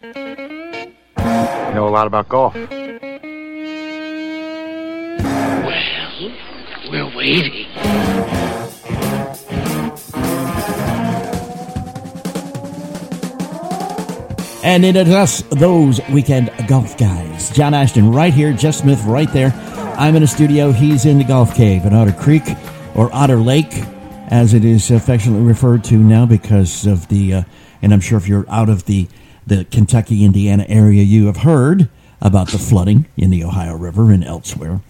You know a lot about golf. Well, we're waiting. And it is us, those weekend golf guys. John Ashton right here, Jeff Smith right there. I'm in a studio. He's in the golf cave in Otter Creek or Otter Lake, as it is affectionately referred to now because of the, uh, and I'm sure if you're out of the, the Kentucky, Indiana area, you have heard about the flooding in the Ohio River and elsewhere.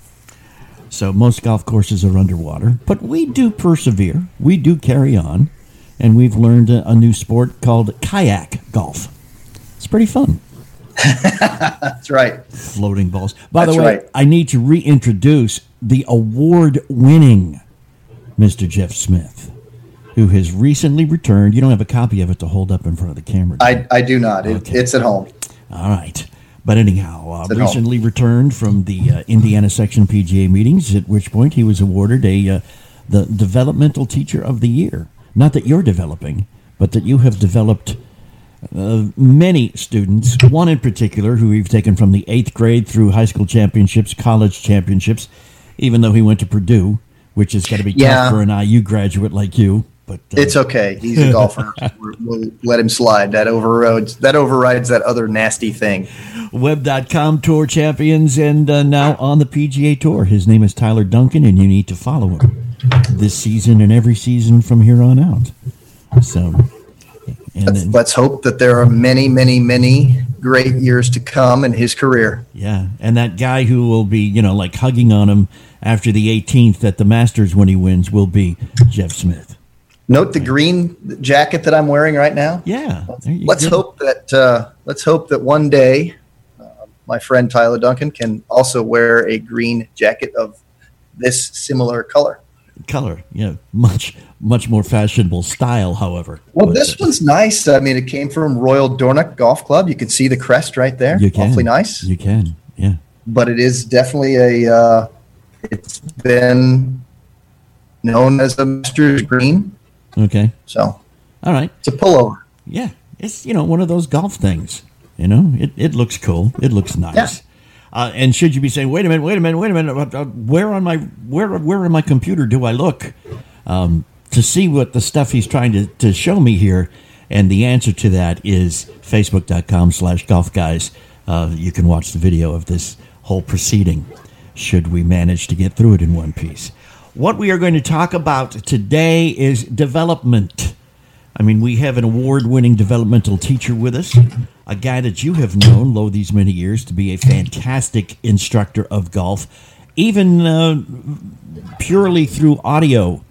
So most golf courses are underwater, but we do persevere. We do carry on, and we've learned a, a new sport called kayak golf. It's pretty fun. That's right. Floating balls. By That's the way, right. I need to reintroduce the award-winning Mr. Jeff Smith, who has recently returned. You don't have a copy of it to hold up in front of the camera. I, I do not. It, It's at home. All right. But anyhow, uh, Sit home. recently returned from the uh, Indiana section PGA meetings, at which point he was awarded a uh, the developmental teacher of the year. Not that you're developing, but that you have developed uh, many students. One in particular, who we've taken from the eighth grade through high school championships, college championships, even though he went to Purdue, which has got to be Yeah. tough for an IU graduate like you. But uh, It's okay. He's a golfer. We'll let him slide. That overrides that overrides that other nasty thing. Web.com Tour champions and uh, now on the PGA Tour. His name is Tyler Duncan, and you need to follow him this season and every season from here on out. So, and then, Let's hope that there are many, many, many great years to come in his career. yeah, and that guy who will be, you know, like hugging on him after the 18th at the Masters when he wins will be Jeff Smith. Note the green jacket that I'm wearing right now. Yeah. Let's go. hope that uh, let's hope that one day uh, my friend Tyler Duncan can also wear a green jacket of this similar color. color. Yeah, much much more fashionable style, however. Well, But, this uh, one's nice. I mean, it came from Royal Dornoch Golf Club. You can see the crest right there. you can Awfully nice. You can. Yeah. but it is definitely a. Uh, it's been known as a Masters green, Okay. so All right. it's a pullover. Yeah, it's you know one of those golf things. You know, it, it looks cool. It looks nice. Yeah. Uh, and should you be saying, wait a minute, wait a minute, wait a minute, uh, uh, where on my where where in my computer do I look um, to see what the stuff he's trying to, to show me here? And the answer to that is facebook.com slash golf guys. Uh, you can watch the video of this whole proceeding should we manage to get through it in one piece. What we are going to talk about today is development. I mean, we have an award winning developmental teacher with us, a guy that you have known, lo, these many years, to be a fantastic instructor of golf, even uh, purely through audio,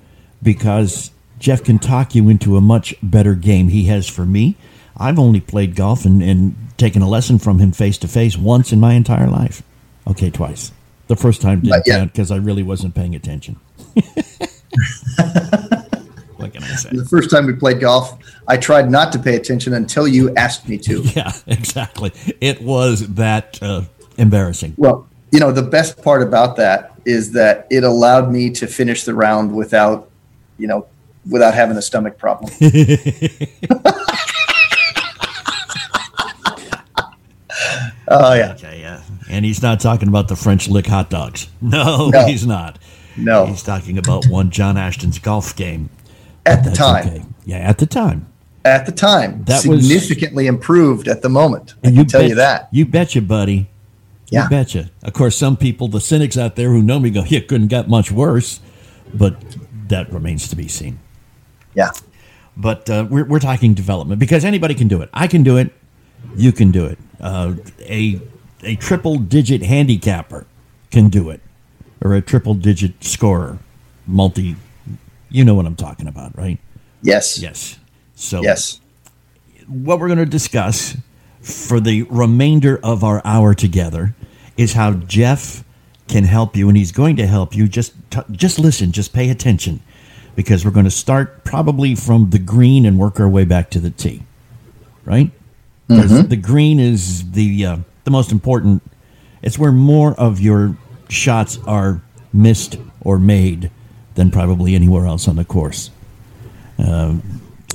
because Jeff can talk you into a much better game he has for me. I've only played golf and, and taken a lesson from him face to face once in my entire life. Okay, twice. The first time didn't yeah. count because I really wasn't paying attention. what can I say? The first time we played golf, I tried not to pay attention until you asked me to. Yeah, exactly. It was that uh, embarrassing. Well, you know, the best part about that is that it allowed me to finish the round without, you know, without having a stomach problem. Oh yeah, Okay, yeah. And he's not talking about the French lick hot dogs. No, No. he's not. No. He's talking about one John Ashton's golf game. At the time, okay. Yeah, at the time. at the time, That was- significantly improved at the moment. I And can tell bet- you that. You betcha, buddy. Yeah. You betcha. Of course, some people, the cynics out there who know me, go, "Yeah, couldn't get much worse," but that remains to be seen. Yeah. But uh, we're we're talking development because anybody can do it. I can do it. You can do it. Uh, a a triple digit handicapper can do it, or a triple digit scorer, multi. You know what I'm talking about, right? Yes. Yes. So Yes. what we're going to discuss for the remainder of our hour together is how Jeff can help you, and he's going to help you. Just t- just listen, just pay attention, because we're going to start probably from the green and work our way back to the tee, right? 'Cause The green is the uh, the most important. It's where more of your shots are missed or made than probably anywhere else on the course.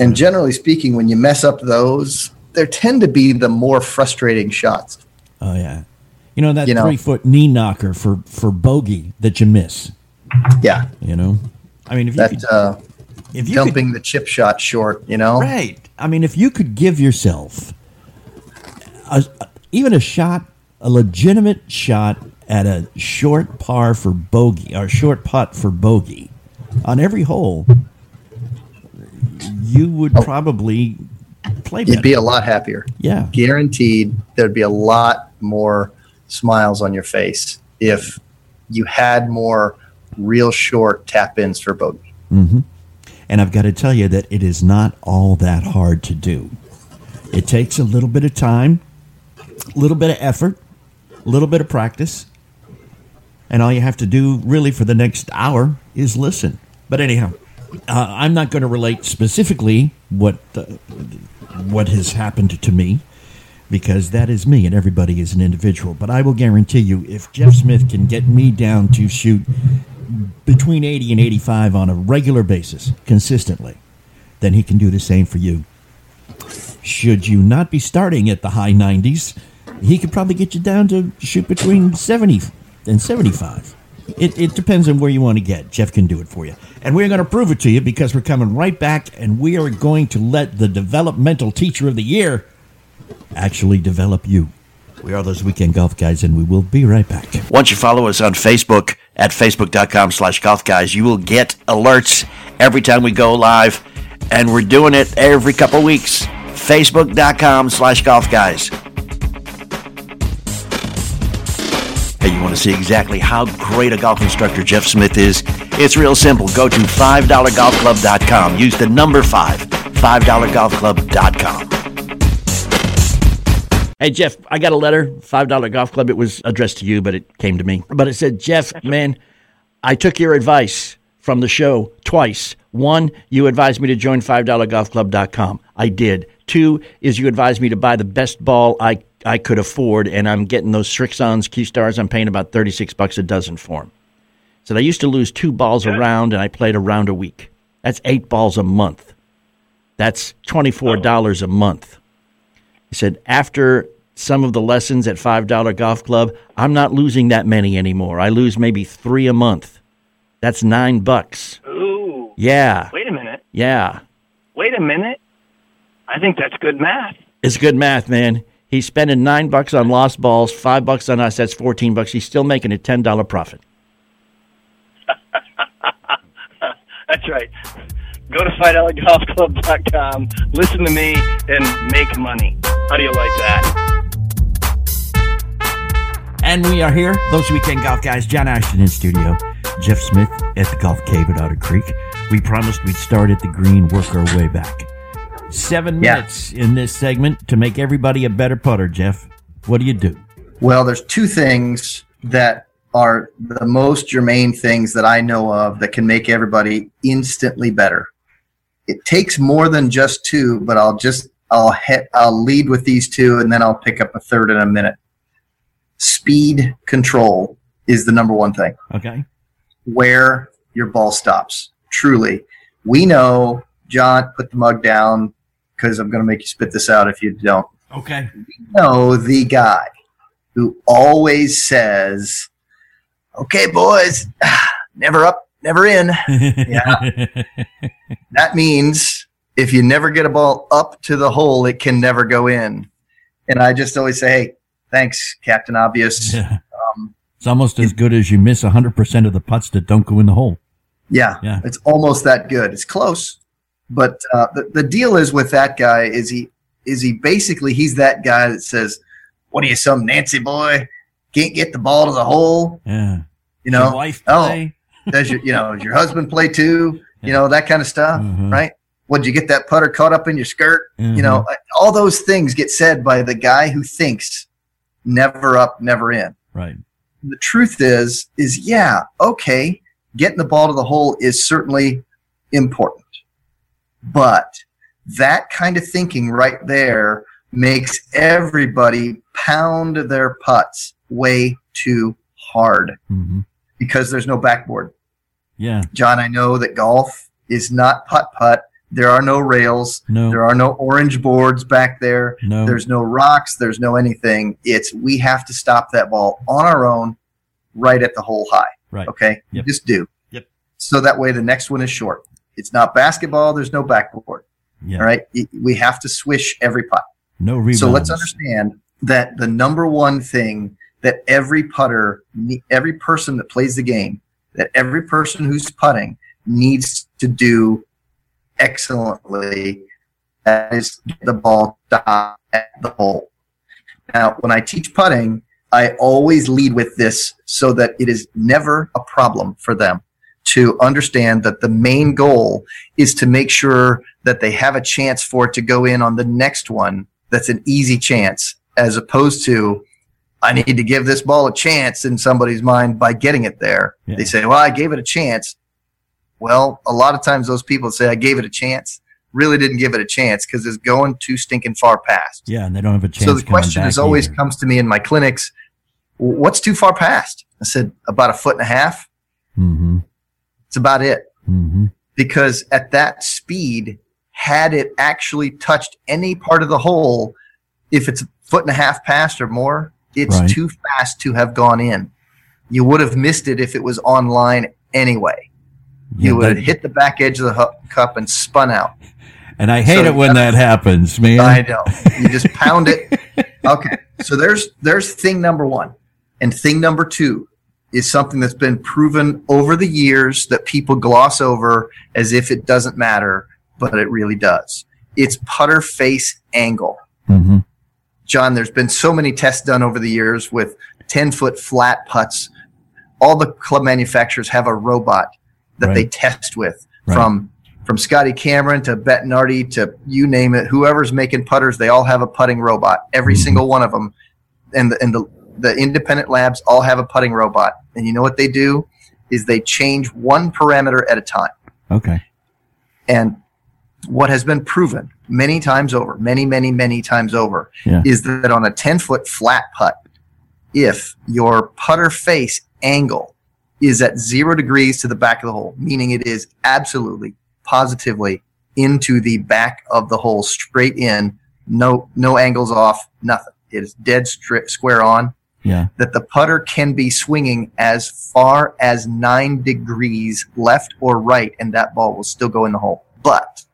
And generally speaking, when you mess up those, there tend to be the more frustrating shots. Oh yeah. You know that You know. three foot knee knocker for for bogey that you miss. Yeah, You know, I mean, if you that could, uh, if you could, dumping the chip shot short. You know, right. I mean, if you could give yourself a, even a shot, a legitimate shot at a short par for bogey or short putt for bogey on every hole, you would oh. probably play better. you'd be a lot happier. yeah. Guaranteed, there'd be a lot more smiles on your face if you had more real short tap ins for bogey. Mm-hmm. And I've got to tell you that it is not all that hard to do. It takes a little bit of time, a little bit of effort, a little bit of practice. And all you have to do really for the next hour is listen. But anyhow, uh, I'm not going to relate specifically what uh, what has happened to me because that is me and everybody is an individual. But I will guarantee you, if Jeff Smith can get me down to shoot between 80 and 85 on a regular basis, consistently, then he can do the same for you. Should you not be starting at the high 90s, he could probably get you down to shoot between 70 and 75. It, it depends on where you want to get. Jeff can do it for you. And we're going to prove it to you because we're coming right back and we are going to let the developmental teacher of the year actually develop you. We are those weekend golf guys, and we will be right back. Once you follow us on Facebook at facebook.com slash golf guys, you will get alerts every time we go live. And we're doing it every couple weeks. Facebook.com slash golf guys. Hey, you want to see exactly how great a golf instructor Jeff Smith is? It's real simple. Go to $5golfclub.com. Use the number 5, $5golfclub.com. Hey Jeff, I got a letter, five dollar golf club. It was addressed to you, but it came to me. But it said, Jeff, man, I took your advice from the show twice. One, you advised me to join $5golfclub.com. I did. Two is you advised me to buy the best ball I, I could afford, and I'm getting those Srixons, Q Stars. I'm paying about 36 bucks a dozen for them. Said I used to lose two balls a round, and I played a round a week. That's eight balls a month. That's $24 a month. He said, after some of the lessons at $5 Golf Club, I'm not losing that many anymore. I lose maybe three a month. That's nine bucks. Ooh. Yeah. Wait a minute. Yeah. Wait a minute. I think that's good math. It's good math, man. He's spending nine bucks on lost balls, five bucks on us. That's 14 bucks. He's still making a $10 profit. That's right. Go to $5golfclub.com, listen to me, and make money. How do you like that? And we are here, those weekend golf guys. John Ashton in studio, Jeff Smith at the Golf Cave at Otter Creek. We promised we'd start at the green, work our way back. Seven Yeah. minutes in this segment to make everybody a better putter, Jeff. What do you do? Well, there's two things that are the most germane things that I know of that can make everybody instantly better. It takes more than just two, but I'll just I'll hit, I'll lead with these two and then I'll pick up a third in a minute. Speed control is the number one thing. Okay. Where your ball stops. Truly. We know John put the mug down because I'm going to make you spit this out if you don't Okay. know the guy who always says, "Okay, boys, never up, never in." Yeah. that means if you never get a ball up to the hole, it can never go in. And I just always say, "Hey, thanks, Captain Obvious." Yeah. Um, It's almost as good as you miss 100% of the putts that don't go in the hole. Yeah, Yeah. it's almost that good. It's close, but uh, the the deal is with that guy is he is he basically he's that guy that says, "What are you, some Nancy boy? Can't get the ball to the hole?" Yeah. You know, Your wife oh, play? does your you know does your husband play too? You know that kind of stuff, Mhm. right? Would you get that putter caught up in your skirt? You know, all those things get said by the guy who thinks never up, never in. Right. The truth is, is yeah, okay, getting the ball to the hole is certainly important, but that kind of thinking right there makes everybody pound their putts way too hard hmm because there's no backboard. Yeah. John, I know that golf is not putt putt There are no rails. No. There are no orange boards back there. No. There's no rocks. There's no anything. It's we have to stop that ball on our own, right at the hole high. Right. Okay. You Yep. just do. Yep. So that way the next one is short. It's not basketball. There's no backboard. Yeah. All right. Y- We have to swish every putt. No rebounds. So let's understand that the number one thing that every putter, every person that plays the game, that every person who's putting needs to do excellently is get the ball at the hole. Now, when I teach putting, I always lead with this so that it is never a problem for them to understand that the main goal is to make sure that they have a chance for it to go in on the next one that's an easy chance as opposed to I need to give this ball a chance in somebody's mind by getting it there. Yeah. They say, well, I gave it a chance. Well, a lot of times those people say I gave it a chance really didn't give it a chance because it's going too stinking far past. Yeah, and they don't have a chance. So the question is always either. comes to me in my clinics, what's too far past? I said about a foot and a half. Mm-hmm. It's about it Mm-hmm. because at that speed, had it actually touched any part of the hole, if it's a foot and a half past or more, it's Right. too fast to have gone in. You would have missed it if it was online anyway. You would have hit the back edge of the hu- cup and spun out. and I hate so it when that happens, man. I know. You just pound it. Okay. So there's there's thing number one. And thing number two is something that's been proven over the years that people gloss over as if it doesn't matter, but it really does. It's putter face angle. hmm John, there's been so many tests done over the years with 10 foot flat putts. All the club manufacturers have a robot that Right. they test with Right. from from Scotty Cameron to Bettinardi to you name it. Whoever's making putters, they all have a putting robot. Every Mhm. single one of them. And the, and the, the independent labs all have a putting robot. And you know what they do is they change one parameter at a time. Okay. And what has been proven many times over, many, many, many times over, Yeah. is that on a 10 foot flat putt, if your putter face angle is at zero degrees to the back of the hole, meaning it is absolutely, positively into the back of the hole, straight in, no, no angles off, nothing. It is dead stri- square on Yeah. that the putter can be swinging as far as nine degrees left or right, and that ball will still go in the hole. But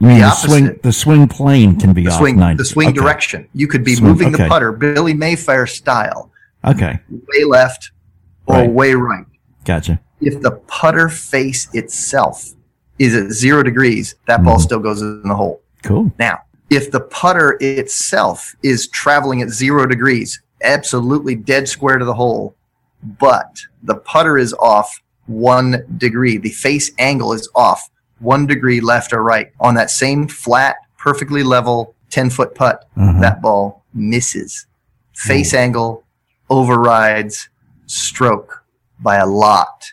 You mean The the, swing? The swing plane can be the off swing, the swing okay. direction, you could be Swing- moving okay. the putter Billy Mayfair style, Okay. way left or Right. way right. Gotcha. If the putter face itself is at zero degrees, that ball Mhm. still goes in the hole. Cool. Now, if the putter itself is traveling at zero degrees, absolutely dead square to the hole, but the putter is off one degree, the face angle is off one degree left or right on that same flat, perfectly level 10 foot putt, Uh-huh. that ball misses. Face angle overrides stroke by a lot.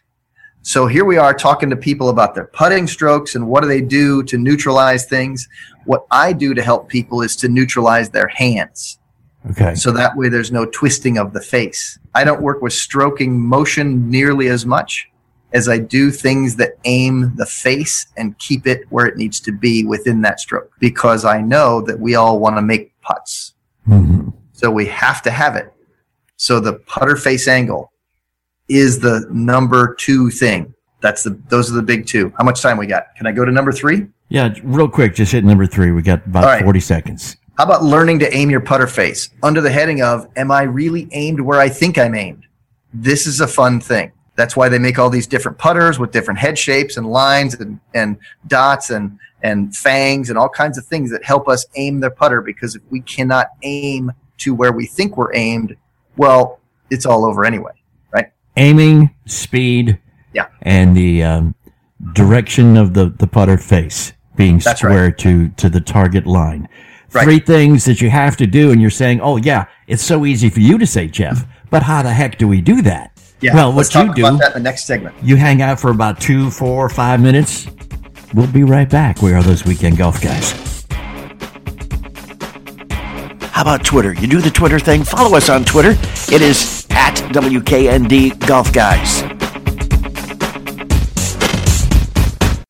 So here we are talking to people about their putting strokes and what do they do to neutralize things. What I do to help people is to neutralize their hands. Okay. So that way there's no twisting of the face. I don't work with stroking motion nearly as much as I do things that aim the face and keep it where it needs to be within that stroke because I know that we all want to make putts. Mhm. So we have to have it. So the putter face angle is the number two thing. That's the those are the big two. How much time we got? Can I go to number three? Yeah. Real quick, just hit number three. We got about right. forty seconds. How about learning to aim your putter face under the heading of Am I really aimed where I think I'm aimed? This is a fun thing. That's why they make all these different putters with different head shapes and lines and, and dots and, and fangs and all kinds of things that help us aim the putter because if we cannot aim to where we think we're aimed, well, it's all over anyway, right? Aiming, speed, Yeah. and the um, direction of the the putter face being That's square to to the target line. Right. Three things that you have to do, and you're saying, "Oh yeah, it's so easy for you to say, Jeff." But how the heck do we do that? well, let's what you talk do, about that in the next segment. you hang out for about two, four, five minutes. We'll be right back. We are those weekend golf guys. How about Twitter? You do the Twitter thing. Follow us on Twitter. It is at WKND Golf Guys.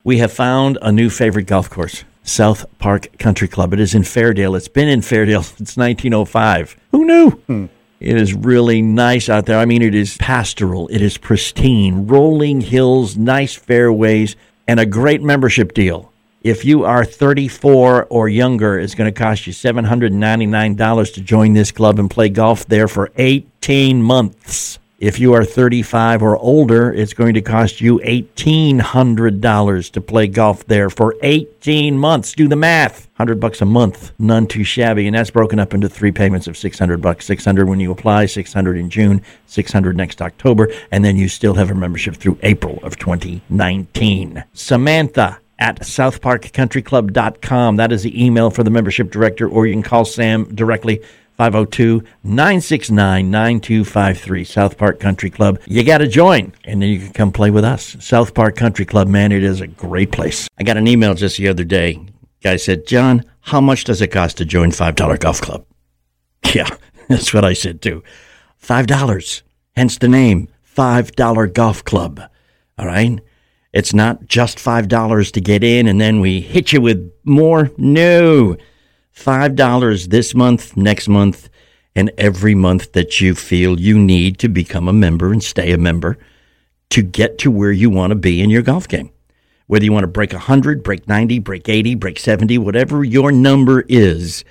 We have found a new favorite golf course, South Park Country Club. It is in Fairdale. It's been in Fairdale since 1905. Who knew? Hmm. It is really nice out there. I mean, it is pastoral, it is pristine, rolling hills, nice fairways, and a great membership deal. If you are 34 or younger, it's going to cost you $799 to join this club and play golf there for 18 months. If you are 35 or older, it's going to cost you $1,800 to play golf there for 18 months. Do the math. 100 bucks a month, none too shabby, and that's broken up into three payments of 600 bucks. 600 when you apply, 600 in June, 600 next October, and then you still have a membership through April of 2019. Samantha at southparkcountryclub.com. That is the email for the membership director, or you can call Sam directly 502 969 9253, South Park Country Club. You got to join, and then you can come play with us. South Park Country Club, man, it is a great place. I got an email just the other day. Guy said, John, how much does it cost to join $5 Golf Club? Yeah, that's what I said too. $5, hence the name, $5 Golf Club. All right? It's not just $5 to get in and then we hit you with more. No. $5 this month, next month, and every month that you feel you need to become a member and stay a member to get to where you want to be in your golf game. Whether you want to break 100, break 90, break 80, break 70, whatever your number is,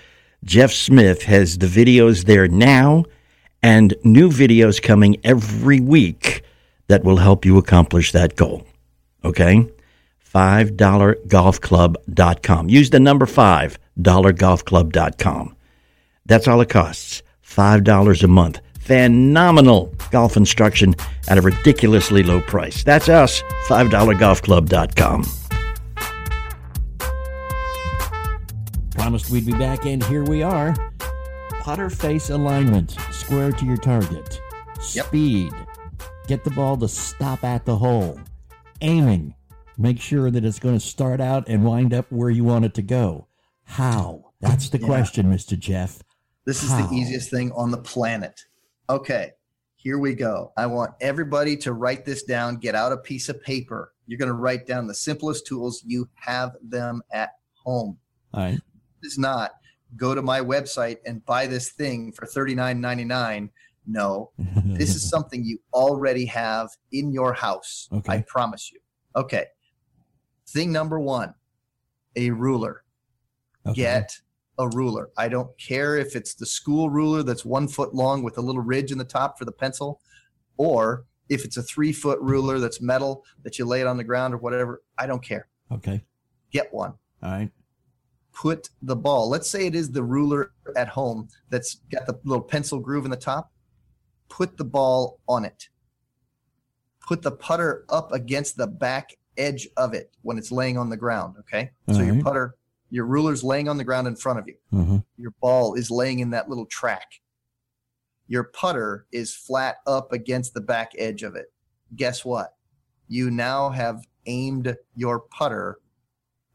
Jeff Smith has the videos there now and new videos coming every week that will help you accomplish that goal. Okay? $5golfclub.com. Use the number 5, dollargolfclub.com. That's all it costs. $5 a month. Phenomenal golf instruction at a ridiculously low price. That's us, $5golfclub.com. Promised we'd be back, and here we are. Putter face alignment, square to your target. Yep. Speed. Get the ball to stop at the hole. Aiming. Make sure that it's going to start out and wind up where you want it to go. How? That's the Yeah. question, Mr. Jeff. This is the easiest thing on the planet. Okay, here we go. I want everybody to write this down. Get out a piece of paper. You're going to write down the simplest tools. You have them at home. All right. Is not go to my website and buy this thing for $39.99. No, this is something you already have in your house. Okay. I promise you. Okay. Thing number one a ruler. Okay. Get a ruler. I don't care if it's the school ruler that's one foot long with a little ridge in the top for the pencil, or if it's a three foot ruler that's metal that you lay it on the ground or whatever. I don't care. Okay. Get one. All right. Put the ball. Let's say it is the ruler at home that's got the little pencil groove in the top. Put the ball on it. Put the putter up against the back edge of it when it's laying on the ground. Okay. So your putter, your ruler's laying on the ground in front of you. Uh-huh. Your ball is laying in that little track. Your putter is flat up against the back edge of it. Guess what? You now have aimed your putter,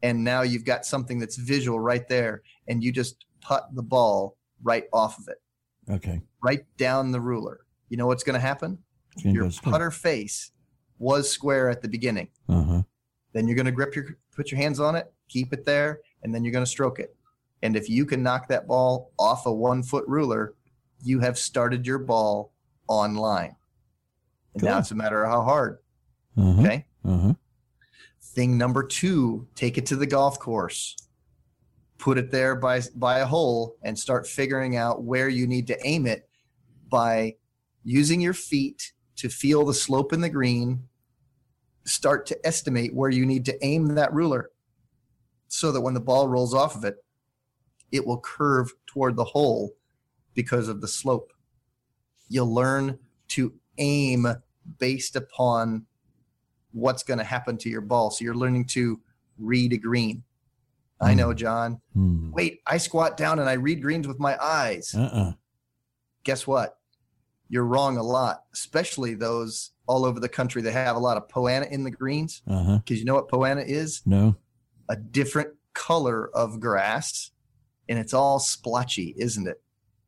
and now you've got something that's visual right there, and you just putt the ball right off of it, Okay. right down the ruler. You know what's going to happen? Your putter face was square at the beginning. Uh-huh. Then you're going to grip your, put your hands on it, keep it there, and then you're going to stroke it. And if you can knock that ball off a one foot ruler, you have started your ball online. And now it's a matter of how hard. Uh-huh. Okay. Uh-huh. Thing number two, take it to the golf course. Put it there by by a hole and start figuring out where you need to aim it by using your feet to feel the slope in the green. Start to estimate where you need to aim that ruler so that when the ball rolls off of it, it will curve toward the hole because of the slope. You'll learn to aim based upon what's going to happen to your ball. So you're learning to read a green. I know, John. Hmm. Wait, I squat down and I read greens with my eyes. Uh-uh. Guess what? You're wrong a lot, especially those all over the country that have a lot of Poa annua in the greens. Uh-huh. Because you know what Poa annua is? No. A different color of grass, and it's all splotchy, isn't it?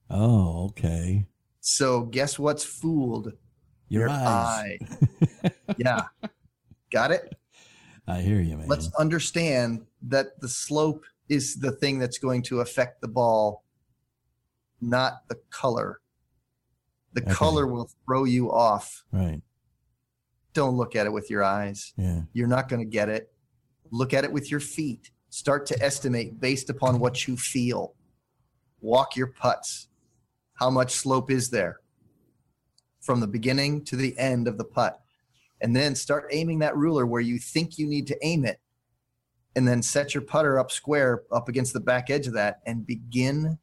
Oh, okay. So guess what's fooled? Your, eyes. eye. yeah. Got it? I hear you, man. Let's understand that the slope is the thing that's going to affect the ball, not the color. The Okay. color will throw you off. right. Don't look at it with your eyes. Yeah. You're not going to get it. Look at it with your feet. Start to estimate based upon what you feel. Walk your putts. How much slope is there from the beginning to the end of the putt? And then start aiming that ruler where you think you need to aim it. And then set your putter up square up against the back edge of that and begin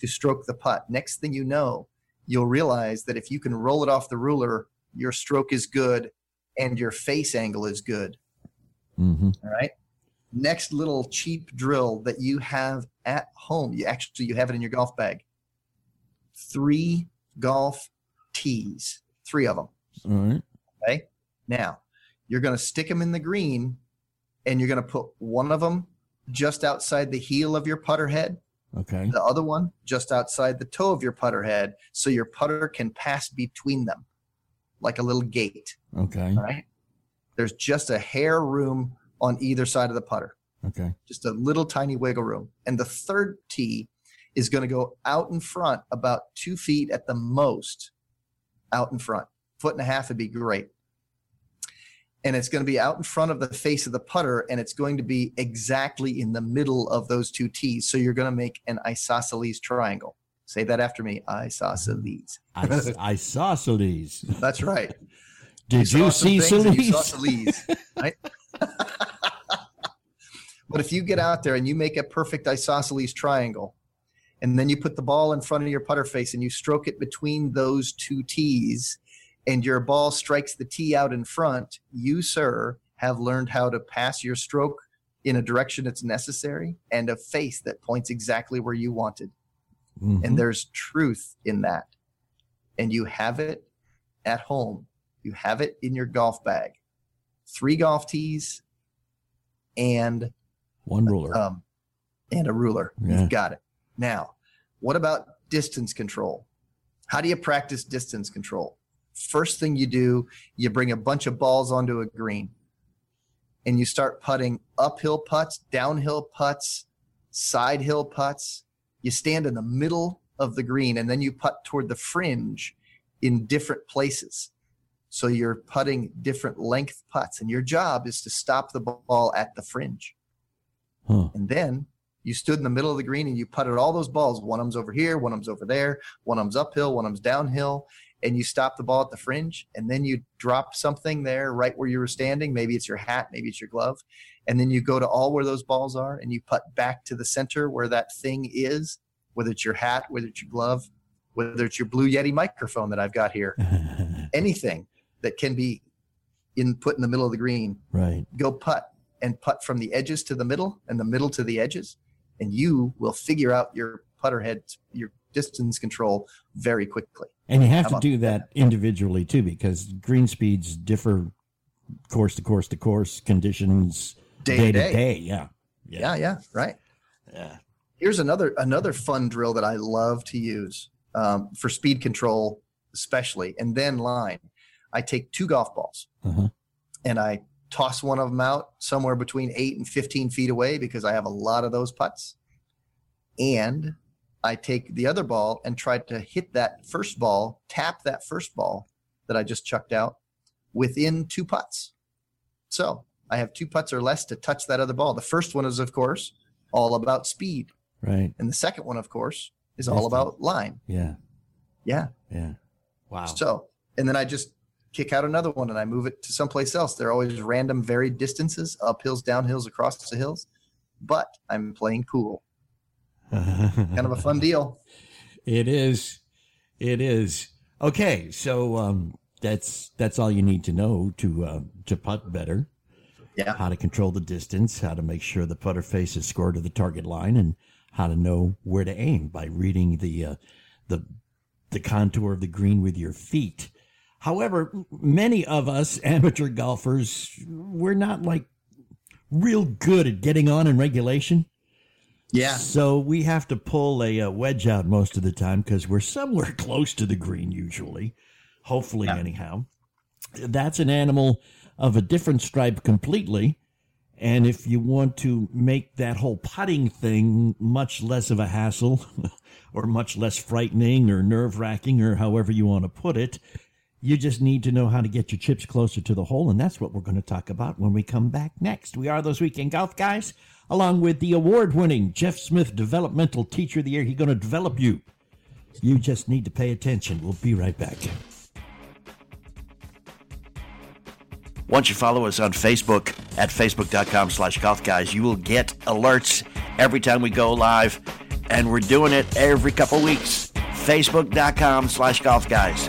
to stroke the putt. Next thing you know, you'll realize that if you can roll it off the ruler, your stroke is good and your face angle is good. hmm All right. Next little cheap drill that you have at home. You actually you have it in your golf bag. Three golf tees, three of them. All right. Okay. Now you're going to stick them in the green, and you're going to put one of them just outside the heel of your putter head, Okay. the other one just outside the toe of your putter head, so your putter can pass between them, like a little gate. Okay. All right. There's just a hair room on either side of the putter, Okay. just a little tiny wiggle room. And the third tee is going to go out in front about two feet at the most out in front. Foot and a half would be great. And it's going to be out in front of the face of the putter and it's going to be exactly in the middle of those two tees. So you're going to make an isosceles triangle. Say that after me. Isosceles. I, I saw Solis. That's right. Did you, see things and You saw Solis? Solis, right? but if you get out there and you make a perfect isosceles triangle, and then you put the ball in front of your putter face and you stroke it between those two tees, and your ball strikes the tee out in front, you, sir, have learned how to pass your stroke in a direction that's necessary and a face that points exactly where you wanted. Mhm. And there's truth in that. And you have it at home. You have it in your golf bag. Three golf tees and One ruler. um, and a ruler. Yeah. You've got it. Now, what about distance control? How do you practice distance control? First thing you do, you bring a bunch of balls onto a green and you start putting uphill putts, downhill putts, side hill putts. You stand in the middle of the green and then you putt toward the fringe in different places. So you're putting different length putts and your job is to stop the ball at the fringe. huh. And then you stood in the middle of the green and you putted all those balls. One of them's over here, one of them's over there, one of them's uphill, one of them's downhill. And you stop the ball at the fringe and then you drop something there right where you were standing. Maybe it's your hat, maybe it's your glove. And then you go to all where those balls are and you putt back to the center where that thing is, whether it's your hat, whether it's your glove, whether it's your Blue Yeti microphone that I've got here, anything that can be in put in the middle of the green right. go putt and putt from the edges to the middle and the middle to the edges, and you will figure out your putter head, your distance control very quickly. And you have How to do that individually too, because green speeds differ course to course to course, conditions Day day to day. day. Yeah. Yeah, yeah, right. Yeah. Here's another another fun drill that I love to use um, for speed control, especially, and then line. I take two golf balls Uh-huh. and I toss one of them out somewhere between eight and fifteen feet away because I have a lot of those putts. And I take the other ball and try to hit that first ball, tap that first ball that I just chucked out within two putts. So I have two putts or less to touch that other ball. The first one is, of course, all about speed. Right. And the second one, of course, is all about line. Yeah. Yeah. Yeah. Wow. So, and then I just kick out another one and I move it to someplace else. They're always random, varied distances, uphills, downhills, across the hills. But I'm playing pool. kind of a fun deal. It is. It is. Okay, so um, that's that's all you need to know to uh, to putt better. Yeah. How to control the distance, how to make sure the putter face is scored to the target line, and how to know where to aim by reading the uh, the the contour of the green with your feet. However, many of us amateur golfers, we're not like real good at getting on in regulation. Yeah. So we have to pull a, uh wedge out most of the time because we're somewhere close to the green usually. Hopefully, Yeah. anyhow. That's an animal of a different stripe completely. And if you want to make that whole putting thing much less of a hassle or much less frightening or nerve wracking or however you want to put it, you just need to know how to get your chips closer to the hole. And that's what we're going to talk about when we come back next. We are those weekend golf guys, along with the award winning Jeff Smith Developmental Teacher of the Year. He's going to develop you. You just need to pay attention. We'll be right back. Once you follow us on Facebook at facebook.com slash golf guys, you will get alerts every time we go live. And we're doing it every couple weeks. Facebook.com slash golf guys.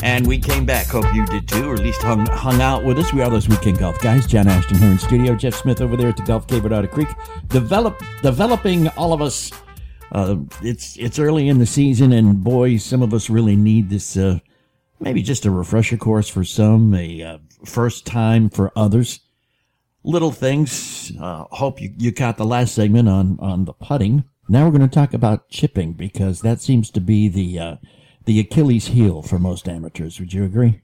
And we came back. Hope you did too, or at least hung hung out with us. We are those weekend golf guys. John Ashton here in studio. Jeff Smith over there at the Golf Cave at Otter Creek, develop developing all of us. Uh, it's it's early in the season, and boy, some of us really need this. Uh, maybe just a refresher course for some, a uh, first time for others. Little things. Uh, hope you you caught the last segment on on the putting. Now we're going to talk about chipping because that seems to be the uh, the Achilles heel for most amateurs. Would you agree?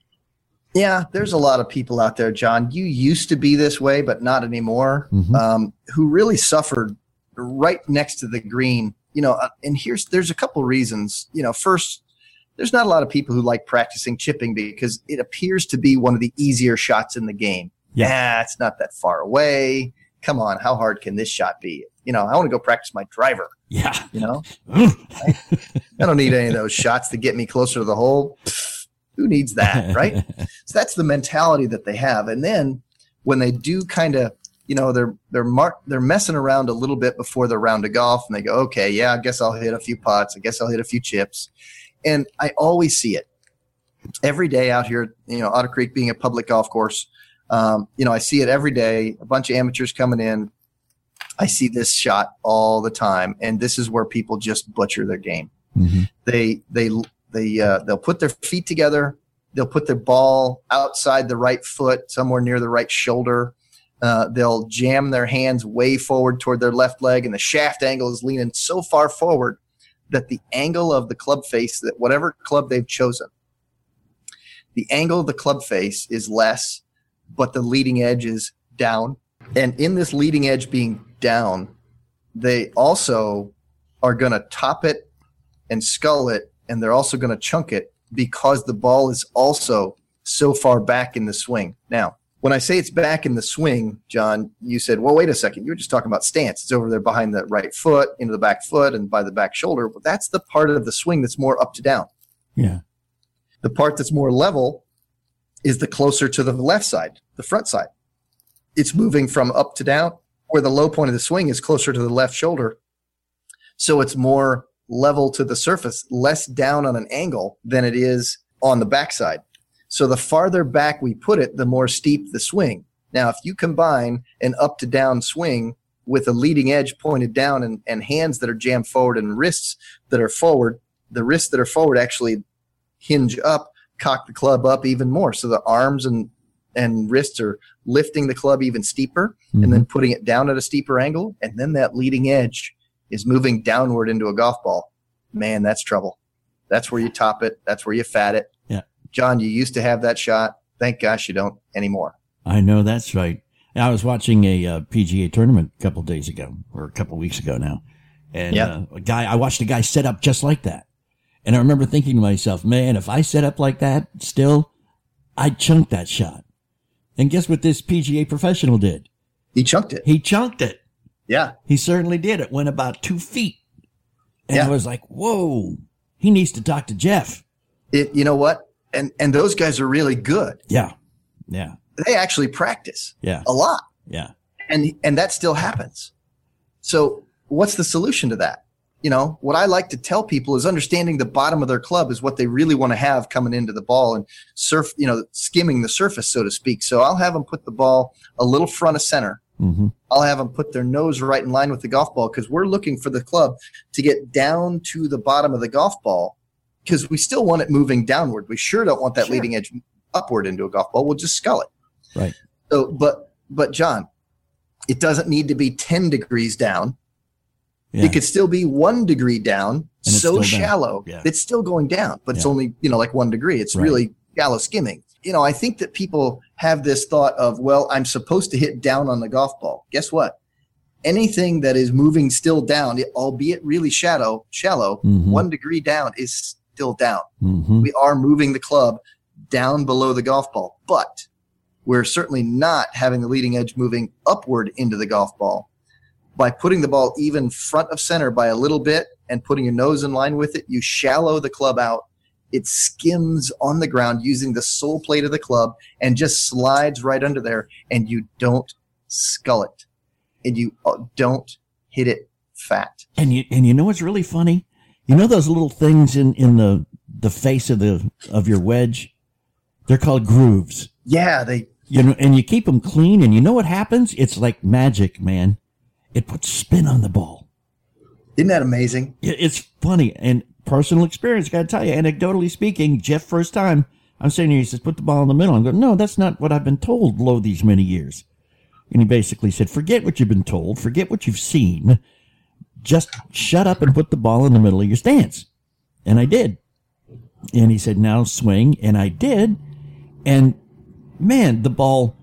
Yeah, there's a lot of people out there, John. You used to be this way, but not anymore. Mhm. Um, who really suffered right next to the green. You know, uh, and here's there's a couple reasons. You know, first, there's not a lot of people who like practicing chipping because it appears to be one of the easier shots in the game. Yeah. Yeah, it's not that far away. Come on, how hard can this shot be? You know, I want to go practice my driver. Yeah. You know, I don't need any of those shots to get me closer to the hole. Pfft, who needs that, right? so that's the mentality that they have. And then when they do kind of, you know, they're they're mar- they're messing around a little bit before the round of golf, and they go, okay, yeah, I guess I'll hit a few pots. I guess I'll hit a few chips. And I always see it every day out here. You know, Otter Creek being a public golf course, um, you know, I see it every day. A bunch of amateurs coming in. I see this shot all the time, and this is where people just butcher their game. Mhm. they they they uh, they'll put their feet together they'll put their ball outside the right foot somewhere near the right shoulder. Uh, they'll jam their hands way forward toward their left leg and the shaft angle is leaning so far forward that the angle of the club face that whatever club they've chosen the angle of the club face is less but the leading edge is down. And in this leading edge being down they also are going to top it and skull it, and they're also going to chunk it because the ball is also so far back in the swing. Now, when I say it's back in the swing, John, you said, well, wait a second. You were just talking about stance. It's over there behind the right foot, into the back foot, and by the back shoulder. Well, that's the part of the swing that's more up to down. Yeah. The part that's more level is the closer to the left side, the front side. It's moving from up to down, where the low point of the swing is closer to the left shoulder. So it's more level to the surface, less down on an angle than it is on the backside. So the farther back we put it, the more steep the swing. Now, if you combine an up to down swing with a leading edge pointed down and, and hands that are jammed forward and wrists that are forward, the wrists that are forward actually hinge up, cock the club up even more. So the arms and and wrists are lifting the club even steeper and then putting it down at a steeper angle. And then that leading edge is moving downward into a golf ball. Man, that's trouble. That's where you top it. That's where you fat it. Yeah. John, you used to have that shot. Thank gosh you don't anymore. I know that's right. I was watching a uh, PGA tournament a couple days ago, or a couple weeks ago now, and Yeah. uh, a guy I watched a guy set up just like that, And I remember thinking to myself, man, if I set up like that still, I'd chunk that shot. And guess what this PGA professional did? He chunked it. He chunked it. Yeah. He certainly did. It went about two feet. And Yeah. I was like, whoa, he needs to talk to Jeff. It, you know what? And, and those guys are really good. Yeah. Yeah. They actually practice Yeah. a lot Yeah. and, and that still happens. So what's the solution to that? You know, what I like to tell people is understanding the bottom of their club is what they really want to have coming into the ball and surf, you know, skimming the surface, so to speak. So I'll have them put the ball a little front of center. Mm-hmm. I'll have them put their nose right in line with the golf ball because we're looking for the club to get down to the bottom of the golf ball because we still want it moving downward. We sure don't want that Sure. leading edge upward into a golf ball. We'll just skull it. Right. So, but, but John, it doesn't need to be 10 degrees down. Yeah. It could still be one degree down, so down. shallow. Yeah. It's still going down, but it's only, you know, like one degree. It's Right. really shallow skimming. You know, I think that people have this thought of, well, I'm supposed to hit down on the golf ball. Guess what? Anything that is moving still down, albeit really shallow, shallow, Mhm. one degree down is still down. Mm-hmm. We are moving the club down below the golf ball, but we're certainly not having the leading edge moving upward into the golf ball. By putting the ball even front of center by a little bit and putting your nose in line with it, you shallow the club out. It skims on the ground using the sole plate of the club and just slides right under there, and you don't skull it, and you uh, don't hit it fat. And you and you know what's really funny? You know those little things in in the the face of the of your wedge? They're called grooves. Yeah, they You know, and you keep them clean, and you know what happens? It's like magic, man. It puts spin on the ball. isn't that amazing? It's funny and personal experience. Got to tell you, anecdotally speaking, Jeff first time I'm saying to you, he says, "Put the ball in the middle." I'm going, "No, that's not what I've been told." Lo, these many years, and he basically said, "Forget what you've been told. Forget what you've seen. Just shut up and put the ball in the middle of your stance." And I did. And he said, "Now swing," and I did. And man, the ball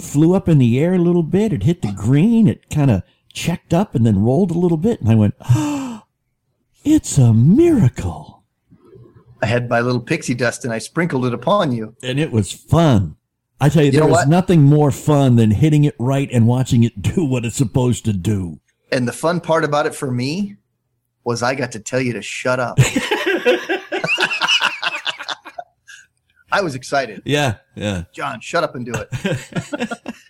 flew up in the air a little bit. It hit the green. It kind of checked up and then rolled a little bit. And I went, it's a miracle. I had my little pixie dust and I sprinkled it upon you. And it was fun. I tell you, You there was what? nothing more fun than hitting it right and watching it do what it's supposed to do. And the fun part about it for me was I got to tell you to shut up. I was excited. Yeah, yeah. John, shut up and do it.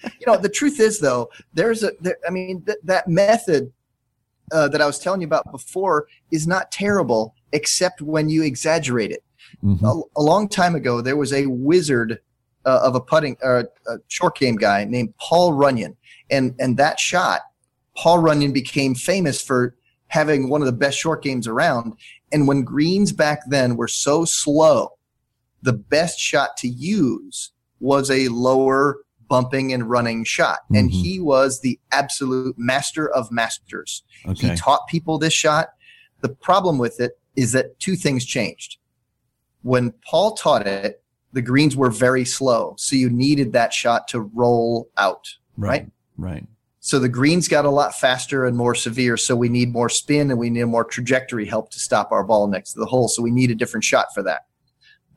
you know, the truth is though, there's a there, I mean th- that method uh, that I was telling you about before is not terrible except when you exaggerate it. Mhm. a, a long time ago, there was a wizard uh, of a putting or a short game guy named Paul Runyon, and and that shot, Paul Runyon became famous for having one of the best short games around. And when greens back then were so slow, the best shot to use was a lower bumping and running shot, and Mhm. he was the absolute master of masters. Okay. He taught people this shot. The problem with it is that two things changed. When Paul taught it, the greens were very slow. So you needed that shot to roll out, right? Right. So the greens got a lot faster and more severe. So we need more spin and we need more trajectory help to stop our ball next to the hole. So we need a different shot for that.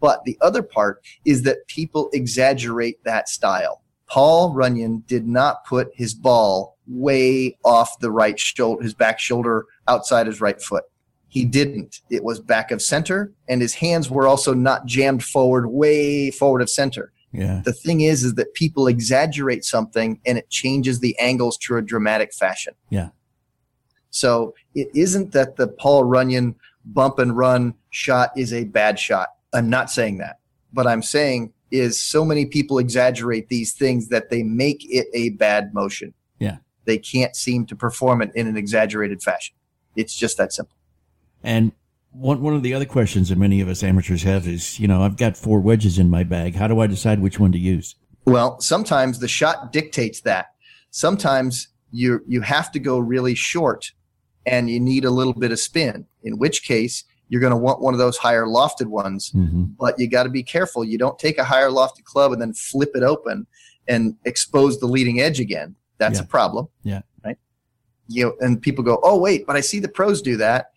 But the other part is that people exaggerate that style. Paul Runyon did not put his ball way off the right shoulder, his back shoulder outside his right foot. He didn't. It was back of center, and his hands were also not jammed forward, way forward of center. Yeah. The thing is, is that people exaggerate something and it changes the angles to a dramatic fashion. Yeah. So it isn't that the Paul Runyon bump and run shot is a bad shot. I'm not saying that. But I'm saying is so many people exaggerate these things that they make it a bad motion. Yeah. They can't seem to perform it in an exaggerated fashion. It's just that simple. And one one of the other questions that many of us amateurs have is, you know, I've got four wedges in my bag. How do I decide which one to use? Well, sometimes the shot dictates that. Sometimes you you have to go really short and you need a little bit of spin, in which case you're going to want one of those higher lofted ones, Mm-hmm. but you got to be careful. You don't take a higher lofted club and then flip it open and expose the leading edge again. That's Yeah. a problem. Yeah. Right. You know, and people go, "Oh, wait, but I see the pros do that."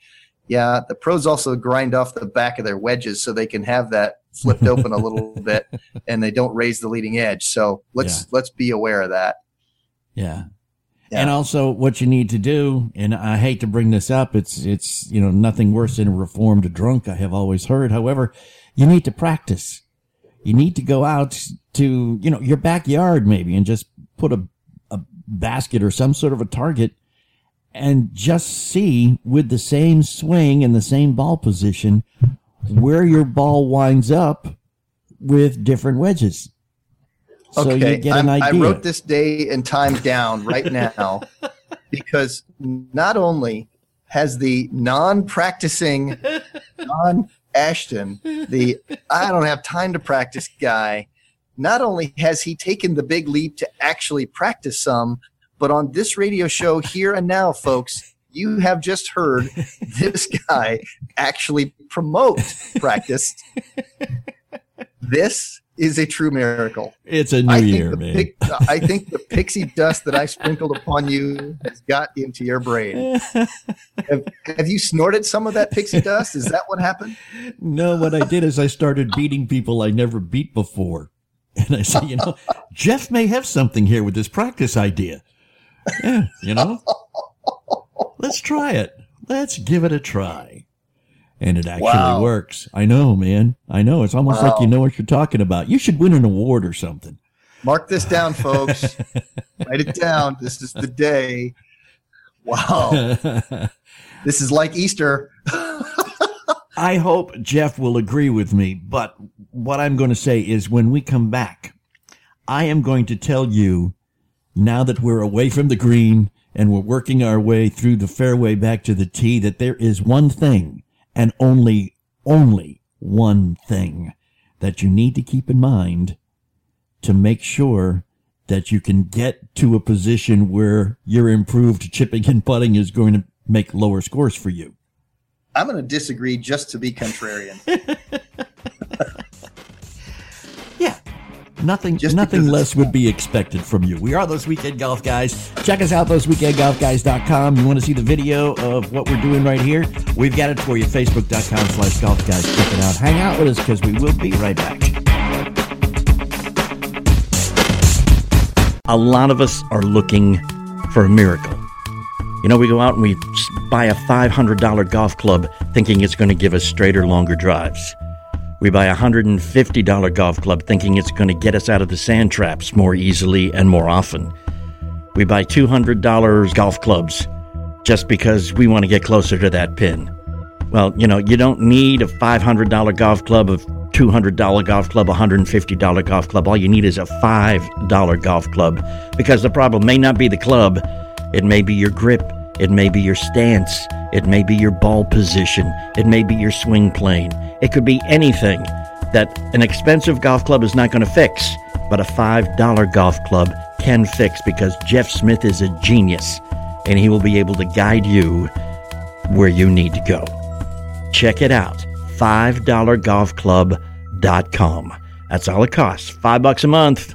Yeah, the pros also grind off the back of their wedges so they can have that flipped open a little bit and they don't raise the leading edge. So let's Yeah. let's be aware of that. Yeah. Yeah. And also what you need to do, and I hate to bring this up, it's it's you know, nothing worse than a reformed drunk, I have always heard. However, you need to practice. You need to go out to, you know, your backyard maybe and just put a a basket or some sort of a target and just see with the same swing and the same ball position where your ball winds up with different wedges. So you get an I'm- idea. I wrote this day and time down right now because not only has the non-practicing John Ashton, the I don't have time to practice guy, not only has he taken the big leap to actually practice some, but on this radio show here and now, folks, you have just heard this guy actually promote practice. This is a true miracle. It's a new I year, man. pic- I think the pixie dust that I sprinkled upon you has got into your brain. Have, have you snorted some of that pixie dust? Is that what happened? No, what I did is I started beating people I never beat before. And I said, you know, Jeff may have something here with this practice idea. Yeah, you know, let's try it. Let's give it a try. And it actually Wow. works. I know, man. I know. It's almost like you know what you're talking about. You should win an award or something. Mark this down, folks. Write it down. This is the day. Wow. This is like Easter. I hope Jeff will agree with me, but what I'm going to say is when we come back, I am going to tell you now that we're away from the green and we're working our way through the fairway back to the tee that there is one thing and only, only one thing that you need to keep in mind to make sure that you can get to a position where your improved chipping and putting is going to make lower scores for you. I'm going to disagree just to be contrarian. Nothing Just nothing less would be expected from you. We are those weekend golf guys. Check us out, thoseweekendgolfguys.com. You want to see the video of what we're doing right here? We've got it for you. Facebook.com slash golf guys. Check it out. Hang out with us because we will be right back. A lot of us are looking for a miracle. You know, we go out and we buy a $500 golf club thinking it's going to give us straighter, longer drives. We buy a $150 golf club thinking it's going to get us out of the sand traps more easily and more often. We buy $200 golf clubs just because we want to get closer to that pin. Well, you know, you don't need a $500 golf club, a $200 golf club, a $150 golf club. All you need is a $5 golf club because the problem may not be the club, it may be your grip, it may be your stance, it may be your ball position, it may be your swing plane. It could be anything that an expensive golf club is not going to fix, but a $5 golf club can fix because Jeff Smith is a genius and he will be able to guide you where you need to go. Check it out. $5golfclub.com. That's all it costs. Five bucks a month.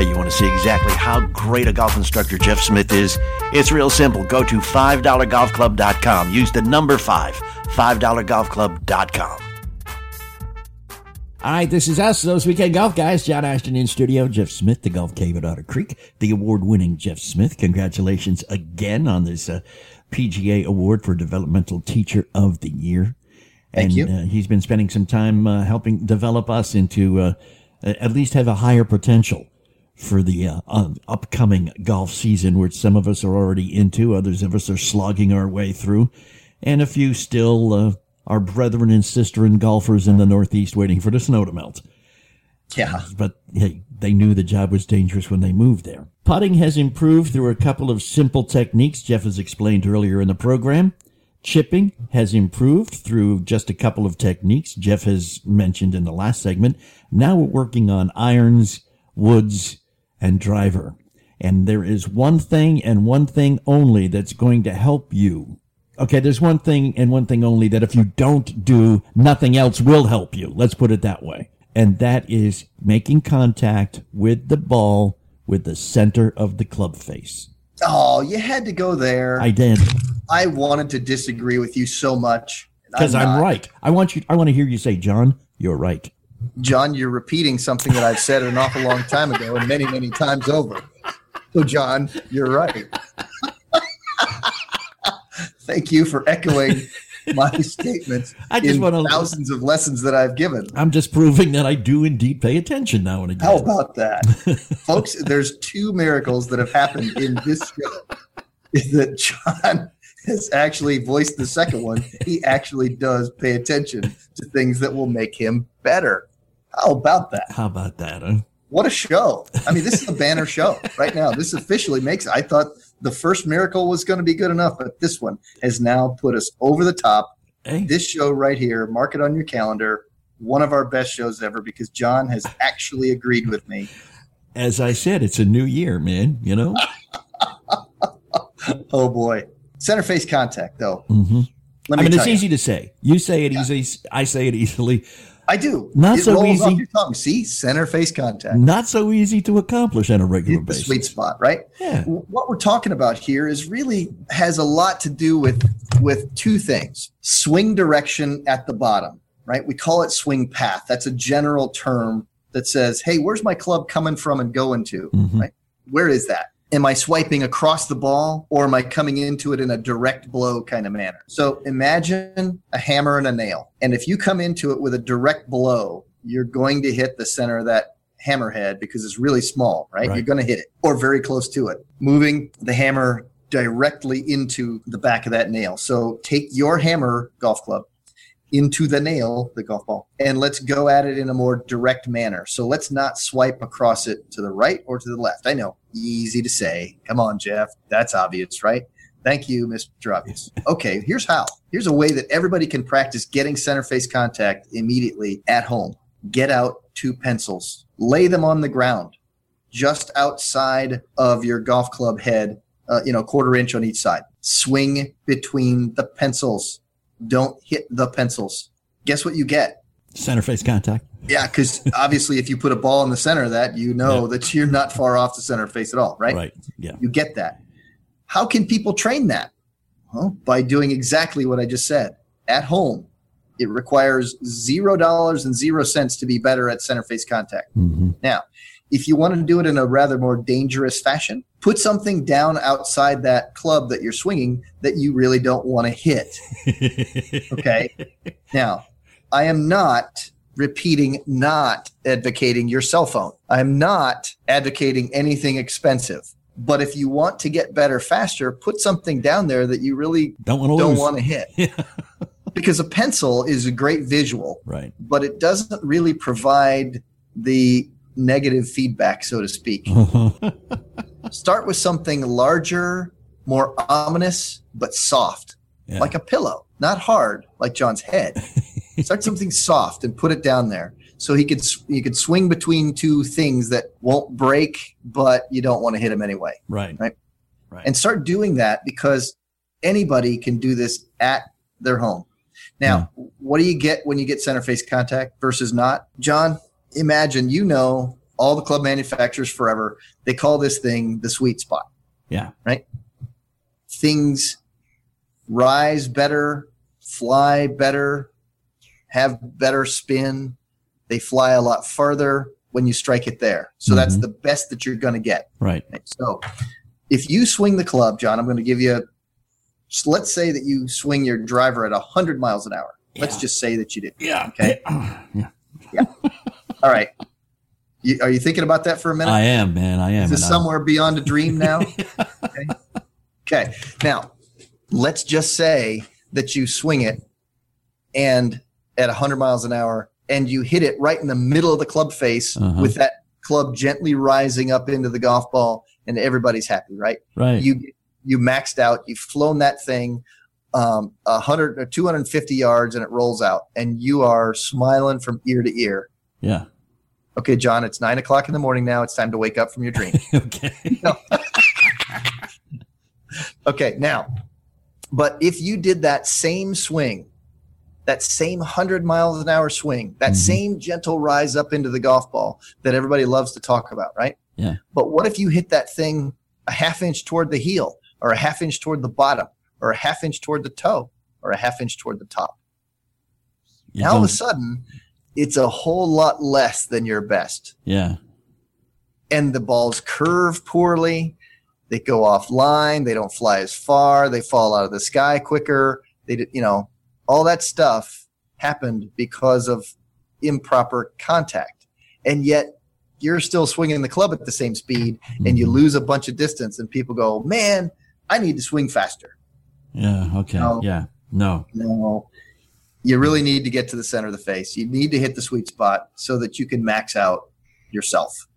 Hey, you want to see exactly how great a golf instructor Jeff Smith is? It's real simple. Go to $5golfclub.com. Use the number 5, $5golfclub.com. All right, this is us, those weekend golf guys. John Ashton in studio. Jeff Smith, the Golf Cave at Otter Creek, the award-winning Jeff Smith. Congratulations again on this uh, PGA Award for Developmental Teacher of the Year. Thank and, you. Uh, he's been spending some time uh, helping develop us into uh, at least have a higher potential for the uh, uh, upcoming golf season, which some of us are already into, others of us are slogging our way through, and a few still uh, our brethren and sister and golfers in the Northeast waiting for the snow to melt. Yeah. But hey, they knew the job was dangerous when they moved there. Putting has improved through a couple of simple techniques Jeff has explained earlier in the program. Chipping has improved through just a couple of techniques Jeff has mentioned in the last segment. Now we're working on irons, woods, and driver. And there is one thing and one thing only that's going to help you Okay, there's one thing and one thing only that if you don't do, nothing else will help you. Let's put it that way. And that is making contact with the ball with the center of the club face. Oh, you had to go there. I did I wanted to disagree with you so much. because I'm, not. right. I want you. I want to hear you say, John, you're right. John, you're repeating something that I've said an awful long time ago and many, many times over. So, John, you're right. Thank you for echoing my statements I just in wanna- thousands of lessons that I've given. I'm just proving that I do indeed pay attention now and again. How about that? Folks, there's two miracles that have happened in this show. Is that John has actually voiced the second one. He actually does pay attention to things that will make him better. How about that? How about that? Huh? What a show. I mean, this is a banner show right now. This officially makes I thought the first miracle was going to be good enough, but this one has now put us over the top. Hey, This show right here, mark it on your calendar, one of our best shows ever because John has actually agreed with me. as I said, it's a new year, man. You know. Oh boy. Center face contact though. hmm Let I mean, it's you. easy to say. You say it Yeah. easy. I say it easily. I do. Not it so rolls off easy. See, center face contact. Not so easy to accomplish on a regular basis. sweet spot, right? Yeah. what we're talking about here is really has a lot to do with with two things swing direction at the bottom right we call it swing path that's a general term that says hey where's my club coming from and going to Mhm. right where is that am i swiping across the ball or am i coming into it in a direct blow kind of manner so imagine a hammer and a nail and if you come into it with a direct blow you're going to hit the center of that hammerhead because it's really small, right? Right. You're going to hit it or very close to it, moving the hammer directly into the back of that nail. So take your hammer golf club into the nail, the golf ball, and let's go at it in a more direct manner. So let's not swipe across it to the right or to the left. I know, easy to say. Come on, Jeff. That's obvious, right? Thank you, Mr. Obvious. Okay, here's how. Here's a way that everybody can practice getting center face contact immediately at home. Get out two pencils, lay them on the ground just outside of your golf club head, uh, you know, quarter inch on each side. Swing between the pencils. Don't hit the pencils. Guess what you get? Center face contact. Yeah, because obviously, if you put a ball in the center of that, you know Yeah. that you're not far off the center face at all, right? Right. Yeah. You get that. How can people train that? Well, by doing exactly what I just said at home. It requires zero dollars and zero cents to be better at center face contact. hmm Now, if you want to do it in a rather more dangerous fashion, put something down outside that club that you're swinging that you really don't want to hit. Okay. now, I am not repeating, not advocating your cell phone. I'm not advocating anything expensive. But if you want to get better faster, put something down there that you really Don't want to don't want to hit. Yeah. because a pencil is a great visual, Right. but it doesn't really provide the negative feedback, so to speak. Start with something larger, more ominous, but soft, Yeah. like a pillow, not hard, like John's head. Start something soft and put it down there, so he could you could swing between two things that won't break, but you don't want to hit him anyway. right. Right. Right. And start doing that because anybody can do this at their home. Now, hmm. what do you get when you get center face contact versus not? John, imagine you know all the club manufacturers forever. They call this thing the sweet spot. Yeah. Right? Things rise better, fly better, have better spin, They fly a lot further when you strike it there. So that's mm-hmm. the best that you're going to get. Right. So if you swing the club, John, I'm going to give you, so let's say that you swing your driver at 100 miles an hour. Let's just say that you did. Yeah. Okay. Yeah. yeah. All right. You, are you thinking about that for a minute? I am, man. I am. Is this and I'm- somewhere beyond a dream now? okay. okay. Now, let's just say that you swing it and at 100 miles an hour and you hit it right in the middle of the club face Uh-huh. with that club gently rising up into the golf ball and everybody's happy, right? Right. You you maxed out, you've flown that thing um, 100 or 250 yards and it rolls out and you are smiling from ear to ear. yeah. Okay, John, it's nine o'clock in the morning now. It's time to wake up from your dream. Okay. Okay, now, but if you did that same swing, that same 100 miles an hour swing, that Mhm. same gentle rise up into the golf ball that everybody loves to talk about, right? Yeah. But what if you hit that thing a half inch toward the heel, or a half inch toward the bottom, or a half inch toward the toe, or a half inch toward the top? You now all of a sudden, it's a whole lot less than your best. yeah. and the balls curve poorly. They go offline. They don't fly as far. They fall out of the sky quicker. They, you know, all that stuff happened because of improper contact. And yet you're still swinging the club at the same speed and you Mhm. lose a bunch of distance and people go, man, I need to swing faster. Yeah. Okay. No. Yeah. No. No, you really need to get to the center of the face. You need to hit the sweet spot so that you can max out yourself.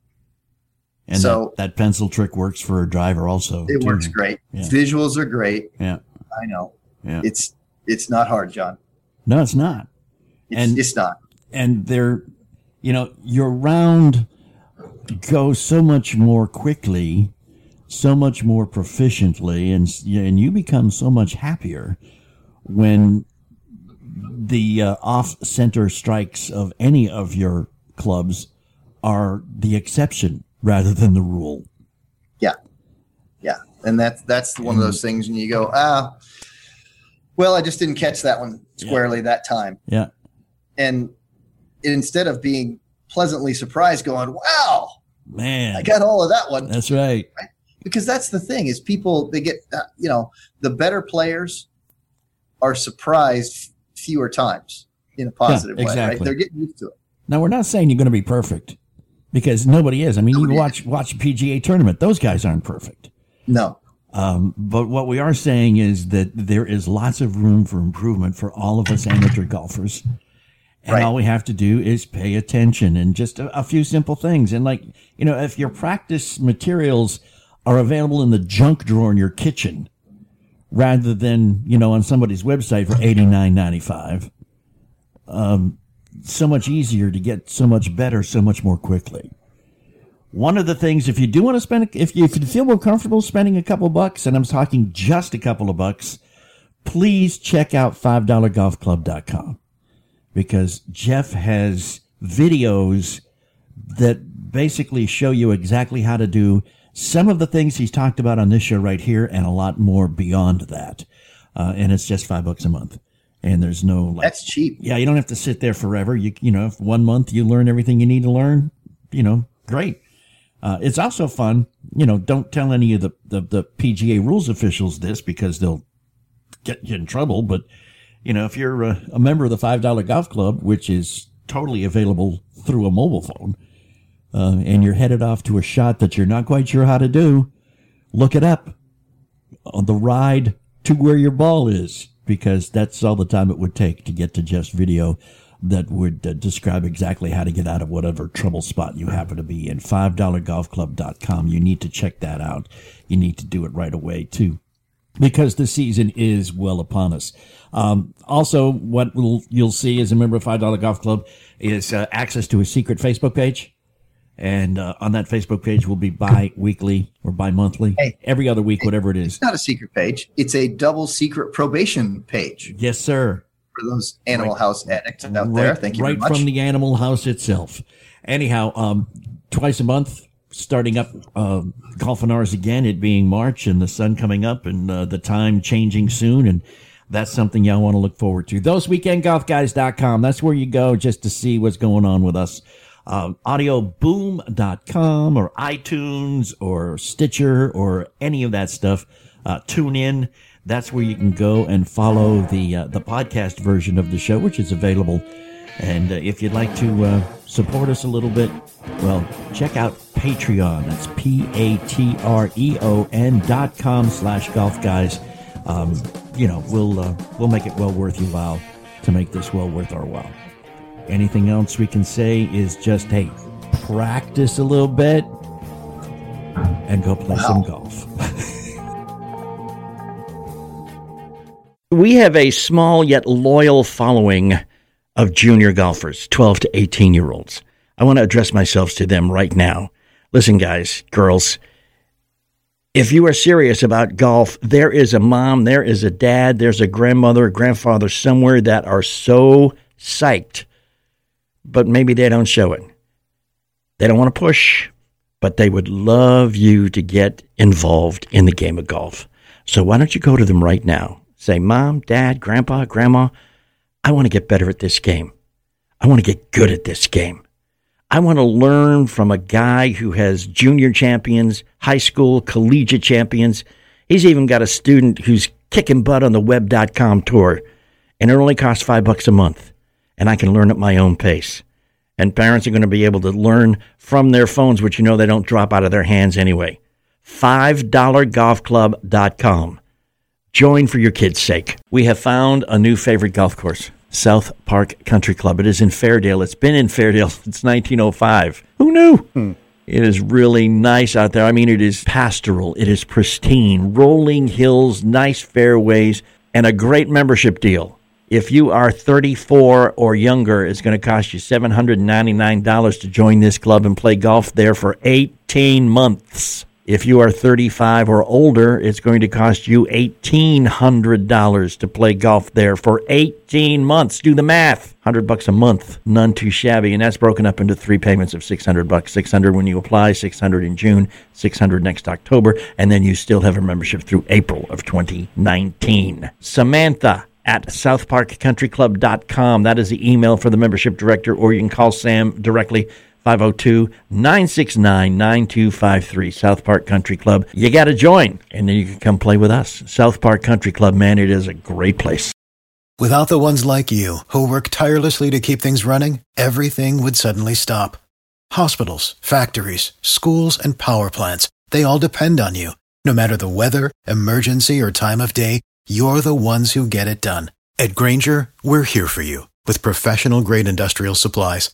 And So- that, that pencil trick works for a driver also. It works great. Yeah. Visuals are great. Yeah. I know. Yeah. It's it's not hard, John. No, it's not. It's, And- it's not. and they're you know your round goes so much more quickly so much more proficiently and and you become so much happier when the uh, off center strikes of any of your clubs are the exception rather than the rule Yeah. Yeah. And that's that's one of those things and you go, ah, well, I just didn't catch that one squarely that time. yeah And instead of being pleasantly surprised, going, wow, man I got all of that one. that's right because that's the thing is people they get uh, you know the better players are surprised fewer times in a positive way right exactly. they're getting used to it Now we're not saying you're going to be perfect because nobody is. I mean, you watch watch a PGA tournament; those guys aren't perfect. no Um, but what we are saying is that there is lots of room for improvement for all of us amateur golfers. And Right. all we have to do is pay attention and just a, a few simple things. And like, you know, if your practice materials are available in the junk drawer in your kitchen rather than, you know, on somebody's website for eighty nine ninety five, um, so much easier to get so much better so much more quickly. One of the things, if you do want to spend, if you, if you feel more comfortable spending a couple bucks, and I'm talking just a couple of bucks, please check out $5golfclub.com because Jeff has videos that basically show you exactly how to do some of the things he's talked about on this show right here and a lot more beyond that. Uh, and it's just five bucks a month. And there's no like, that's cheap yeah, you don't have to sit there forever. You you know, if one month you learn everything you need to learn, you know, great. Uh, it's also fun. You know, don't tell any of the, the, the PGA rules officials this because they'll get you in trouble. But, you know, if you're a, a member of the $5 golf club, which is totally available through a mobile phone, uh, and you're headed off to a shot that you're not quite sure how to do, look it up on the ride to where your ball is because that's all the time it would take to get to Jeff's video that would uh, describe exactly how to get out of whatever trouble spot you happen to be in. $5golfclub.com. You need to check that out. You need to do it right away too because the season is well upon us. Um, also, what we'll, you'll see as a member of Five Dollar Golf Club is uh, access to a secret Facebook page, and uh, on that Facebook page will be bi-weekly or bi-monthly, Hey. every other week, whatever it is. it's not a secret page it's a double secret probation page Yes, sir. For those animal house addicts out there thank you right very much from the animal house itself. Anyhow, um, twice a month, starting up uh, golf and ours again. It being March and the sun coming up and uh, the time changing soon, and that's something y'all want to look forward to. ThoseWeekendGolfGuys.com. That's where you go just to see what's going on with us. Um, audioboom.com or iTunes or Stitcher or any of that stuff. Uh, tune in. That's where you can go and follow the uh, the podcast version of the show, which is available. And uh, if you'd like to uh, support us a little bit, well, check out Patreon. That's P A T R E O N dot com slash golf guys. Um, you know, we'll uh, we'll make it well worth your while to make this well worth our while. Anything else we can say is just hey, practice a little bit and go play some golf. We have a small yet loyal following of junior golfers, 12 to 18 year olds. I want to address myself to them right now. Listen, guys, girls, if you are serious about golf, there is a mom, there is a dad, there's a grandmother, a grandfather somewhere that are so psyched, but maybe they don't show it. They don't want to push, but they would love you to get involved in the game of golf. So why don't you go to them right now? Say, Mom, Dad, Grandpa, Grandma, I want to get better at this game. I want to get good at this game. I want to learn from a guy who has junior champions, high school, collegiate champions. He's even got a student who's kicking butt on the web.com tour, and it only costs five bucks a month, and I can learn at my own pace. And parents are going to be able to learn from their phones, which you know they don't drop out of their hands anyway. $5golfclub.com. Join for your kids' sake. We have found a new favorite golf course. South Park Country Club. It is in Fairdale. It's been in Fairdale since 1905. Who knew? Hmm. It is really nice out there. I mean, it is pastoral, it is pristine, rolling hills, nice fairways, and a great membership deal. If you are 34 or younger, it's going to cost you $799 to join this club and play golf there for 18 months. If you are 35 or older, it's going to cost you $1,800 to play golf there for 18 months. Do the math. 100 bucks a month, none too shabby, and that's broken up into three payments of 600 bucks. 600 when you apply, 600 in June, 600 next October, and then you still have a membership through April of 2019. Samantha at southparkcountryclub.com. That is the email for the membership director, or you can call Sam directly 502 969 9253, South Park Country Club. You got to join, and then you can come play with us. South Park Country Club, man, it is a great place. Without the ones like you, who work tirelessly to keep things running, everything would suddenly stop. Hospitals, factories, schools, and power plants, they all depend on you. No matter the weather, emergency, or time of day, you're the ones who get it done. At Grainger, we're here for you with professional grade industrial supplies.